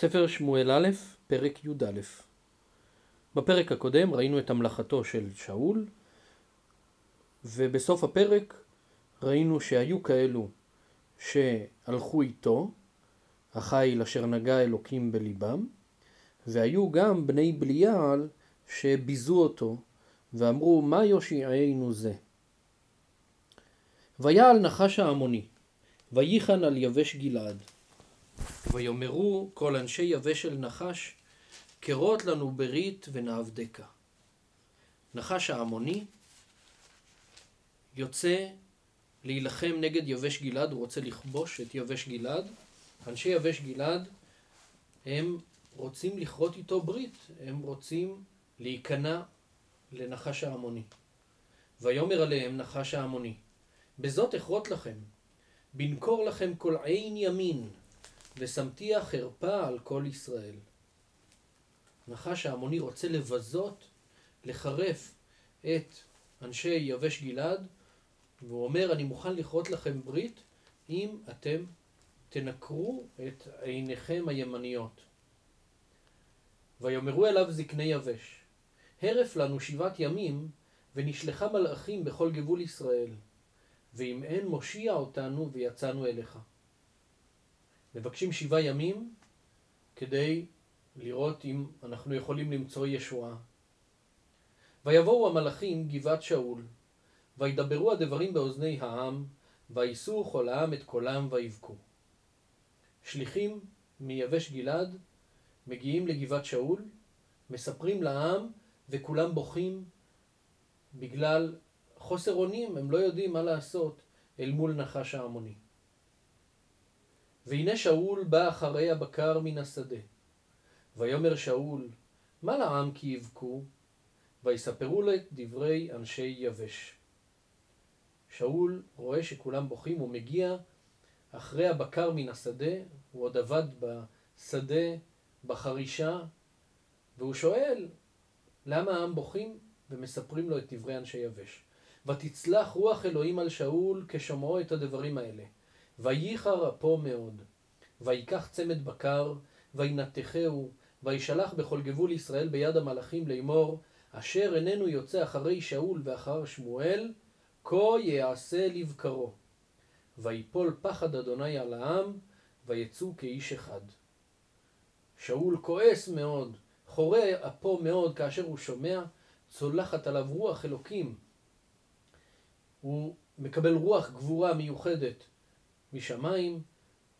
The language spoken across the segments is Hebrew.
ספר שמואל א', פרק י"א. בפרק הקודם ראינו את המלאכתו של שאול, ובסוף הפרק ראינו שהיו כאלו שהלכו איתו, החיל אשר נגע אלוקים בליבם, והיו גם בני בליעל שביזו אותו, ואמרו מה יושיענו זה. ויעל נחש העמוני, וייחן על יבש גלעד. ויאמרו כל אנשי יבש אל נחש, כרות לנו ברית ונעבדקה. נחש העמוני יוצא להילחם נגד יבש גלעד, הוא רוצה לכבוש את יבש גלעד. אנשי יבש גלעד הם רוצים לכרות איתו ברית, הם רוצים להיכנע לנחש העמוני. ויאמר עליהם נחש העמוני, בזאת אכרות לכם, בנקור לכם כל עין ימין, ושמתיה חרפה על כל ישראל. נחש העמוני רוצה לבזות, לחרף את אנשי יבש גלעד, והוא אומר, אני מוכן לכרות לכם ברית אם אתם תנקרו את עיניכם הימניות. ויאמרו אליו זקני יבש, הרף לנו שבעת ימים, ונשלחה מלאכים בכל גבול ישראל, ואם אין מושיע אותנו ויצאנו אליך. מבקשים שבעה ימים כדי לראות אם אנחנו יכולים למצוא ישועה. ויבואו המלאכים גבעת שאול, וידברו הדברים באוזני העם, ויישאו כל העם את קולם ויבכו. שליחים מיבש גלעד מגיעים לגבעת שאול, מספרים לעם, וכולם בוכים בגלל חוסר אונים, הם לא יודעים מה לעשות אל מול נחש העמוני. והנה שאול בא אחרי הבקר מן השדה. ויאמר שאול, מה לעם כי יבכו? ויספרו לו את דברי אנשי יבש. שאול רואה שכולם בוכים, הוא מגיע אחרי הבקר מן השדה, הוא עוד עבד בשדה, בחרישה, והוא שואל, למה העם בוכים? ומספרים לו את דברי אנשי יבש. ותצלח רוח אלוהים על שאול כשומעו את הדברים האלה. וייחר אפו מאוד. ויקח צמד בקר, וינתחהו, וישלח בכל גבול ישראל ביד המלאכים לאמור, אשר איננו יוצא אחרי שאול ואחר שמואל, כה יעשה לבקרו. ויפול פחד אדוני על העם, ויצאו כאיש אחד. שאול כועס מאוד, חורה אפו מאוד כאשר הוא שומע, צולחת עליו רוח אלוקים. הוא מקבל רוח גבורה מיוחדת משמיים,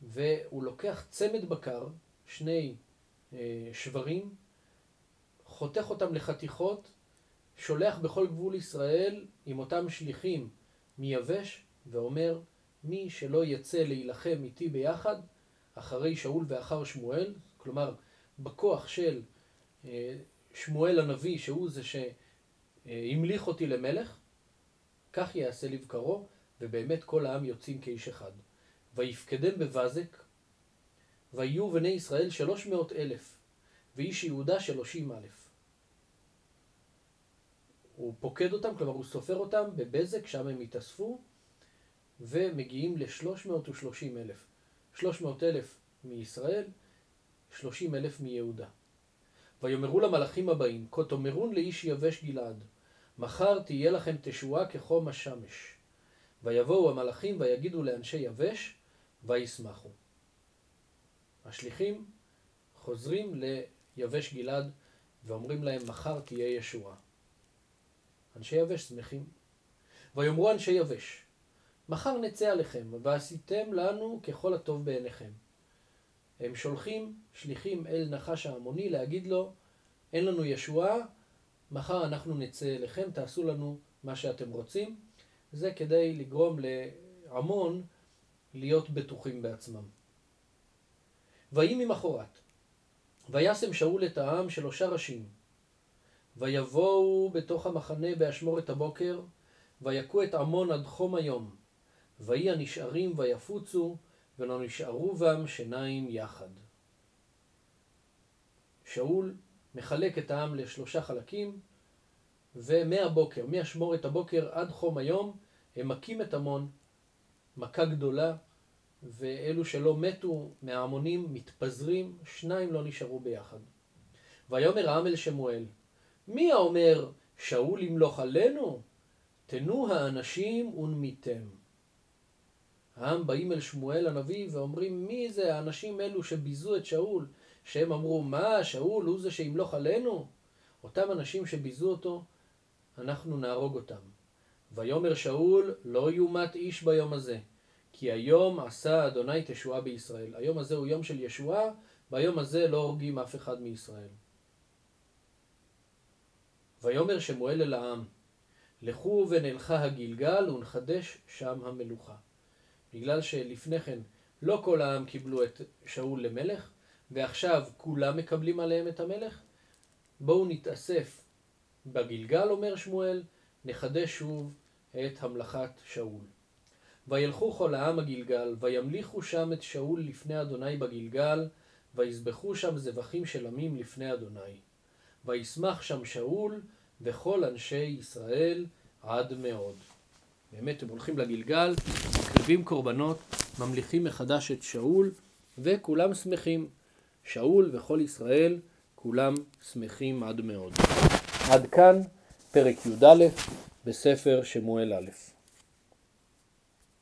והוא לוקח צמד בקר, שני אה, שברים, חותך אותם לחתיכות, שולח בכל גבול ישראל עם אותם שליחים מיבש, ואומר, מי שלא יצא להילחם איתי ביחד, אחרי שאול ואחר שמואל, כלומר, בכוח של אה, שמואל הנביא, שהוא זה שהמליך אותי למלך, כך יעשה לבקרו, ובאמת כל העם יוצאים כאיש אחד. ויפקדם בבזק, ויהיו בני ישראל שלוש מאות אלף, ואיש יהודה שלושים אלף. הוא פוקד אותם, כלומר הוא סופר אותם בבזק, שם הם התאספו, ומגיעים לשלוש מאות ושלושים אלף. שלוש מאות אלף מישראל, שלושים אלף מיהודה. ויאמרו למלאכים הבאים, כה תאמרון לאיש יבש גלעד, מחר תהיה לכם תשועה כחום השמש. ויבואו המלאכים ויגידו לאנשי יבש, וישמחו. השליחים חוזרים ליבש גלעד ואומרים להם מחר תהיה ישועה. אנשי יבש שמחים. ויאמרו אנשי יבש מחר נצא עליכם ועשיתם לנו ככל הטוב בעיניכם. הם שולחים שליחים אל נחש העמוני להגיד לו אין לנו ישועה מחר אנחנו נצא אליכם תעשו לנו מה שאתם רוצים. זה כדי לגרום לעמון להיות בטוחים בעצמם. ויהי ממחרת, וישם שאול את העם שלושה ראשים, ויבואו בתוך המחנה באשמורת הבוקר, ויכו את עמון עד חום היום, ויהי הנשארים ויפוצו, ולא נשארו בם שיניים יחד. שאול מחלק את העם לשלושה חלקים, ומהבוקר, מאשמורת הבוקר עד חום היום, הם מכים את עמון, מכה גדולה, ואלו שלא מתו מההמונים מתפזרים, שניים לא נשארו ביחד. ויאמר העם אל שמואל, מי האומר שאול ימלוך עלינו? תנו האנשים ונמיתם. העם באים אל שמואל הנביא ואומרים, מי זה האנשים אלו שביזו את שאול? שהם אמרו, מה, שאול הוא זה שימלוך עלינו? אותם אנשים שביזו אותו, אנחנו נהרוג אותם. ויאמר שאול, לא יומת איש ביום הזה, כי היום עשה אדוני תשועה בישראל. היום הזה הוא יום של ישועה, ביום הזה לא הורגים אף אחד מישראל. ויאמר שמואל אל העם, לכו ונלכה הגלגל ונחדש שם המלוכה. בגלל שלפני כן לא כל העם קיבלו את שאול למלך, ועכשיו כולם מקבלים עליהם את המלך, בואו נתאסף בגלגל, אומר שמואל, נחדש שוב את המלכת שאול. וילכו כל העם הגלגל, וימליכו שם את שאול לפני אדוני בגלגל, ויזבחו שם זבחים של עמים לפני אדוני. וישמח שם שאול וכל אנשי ישראל עד מאוד. באמת, הם הולכים לגלגל, מקריבים קורבנות, ממליכים מחדש את שאול, וכולם שמחים. שאול וכל ישראל, כולם שמחים עד מאוד. עד כאן פרק י"א בספר שמואל א'.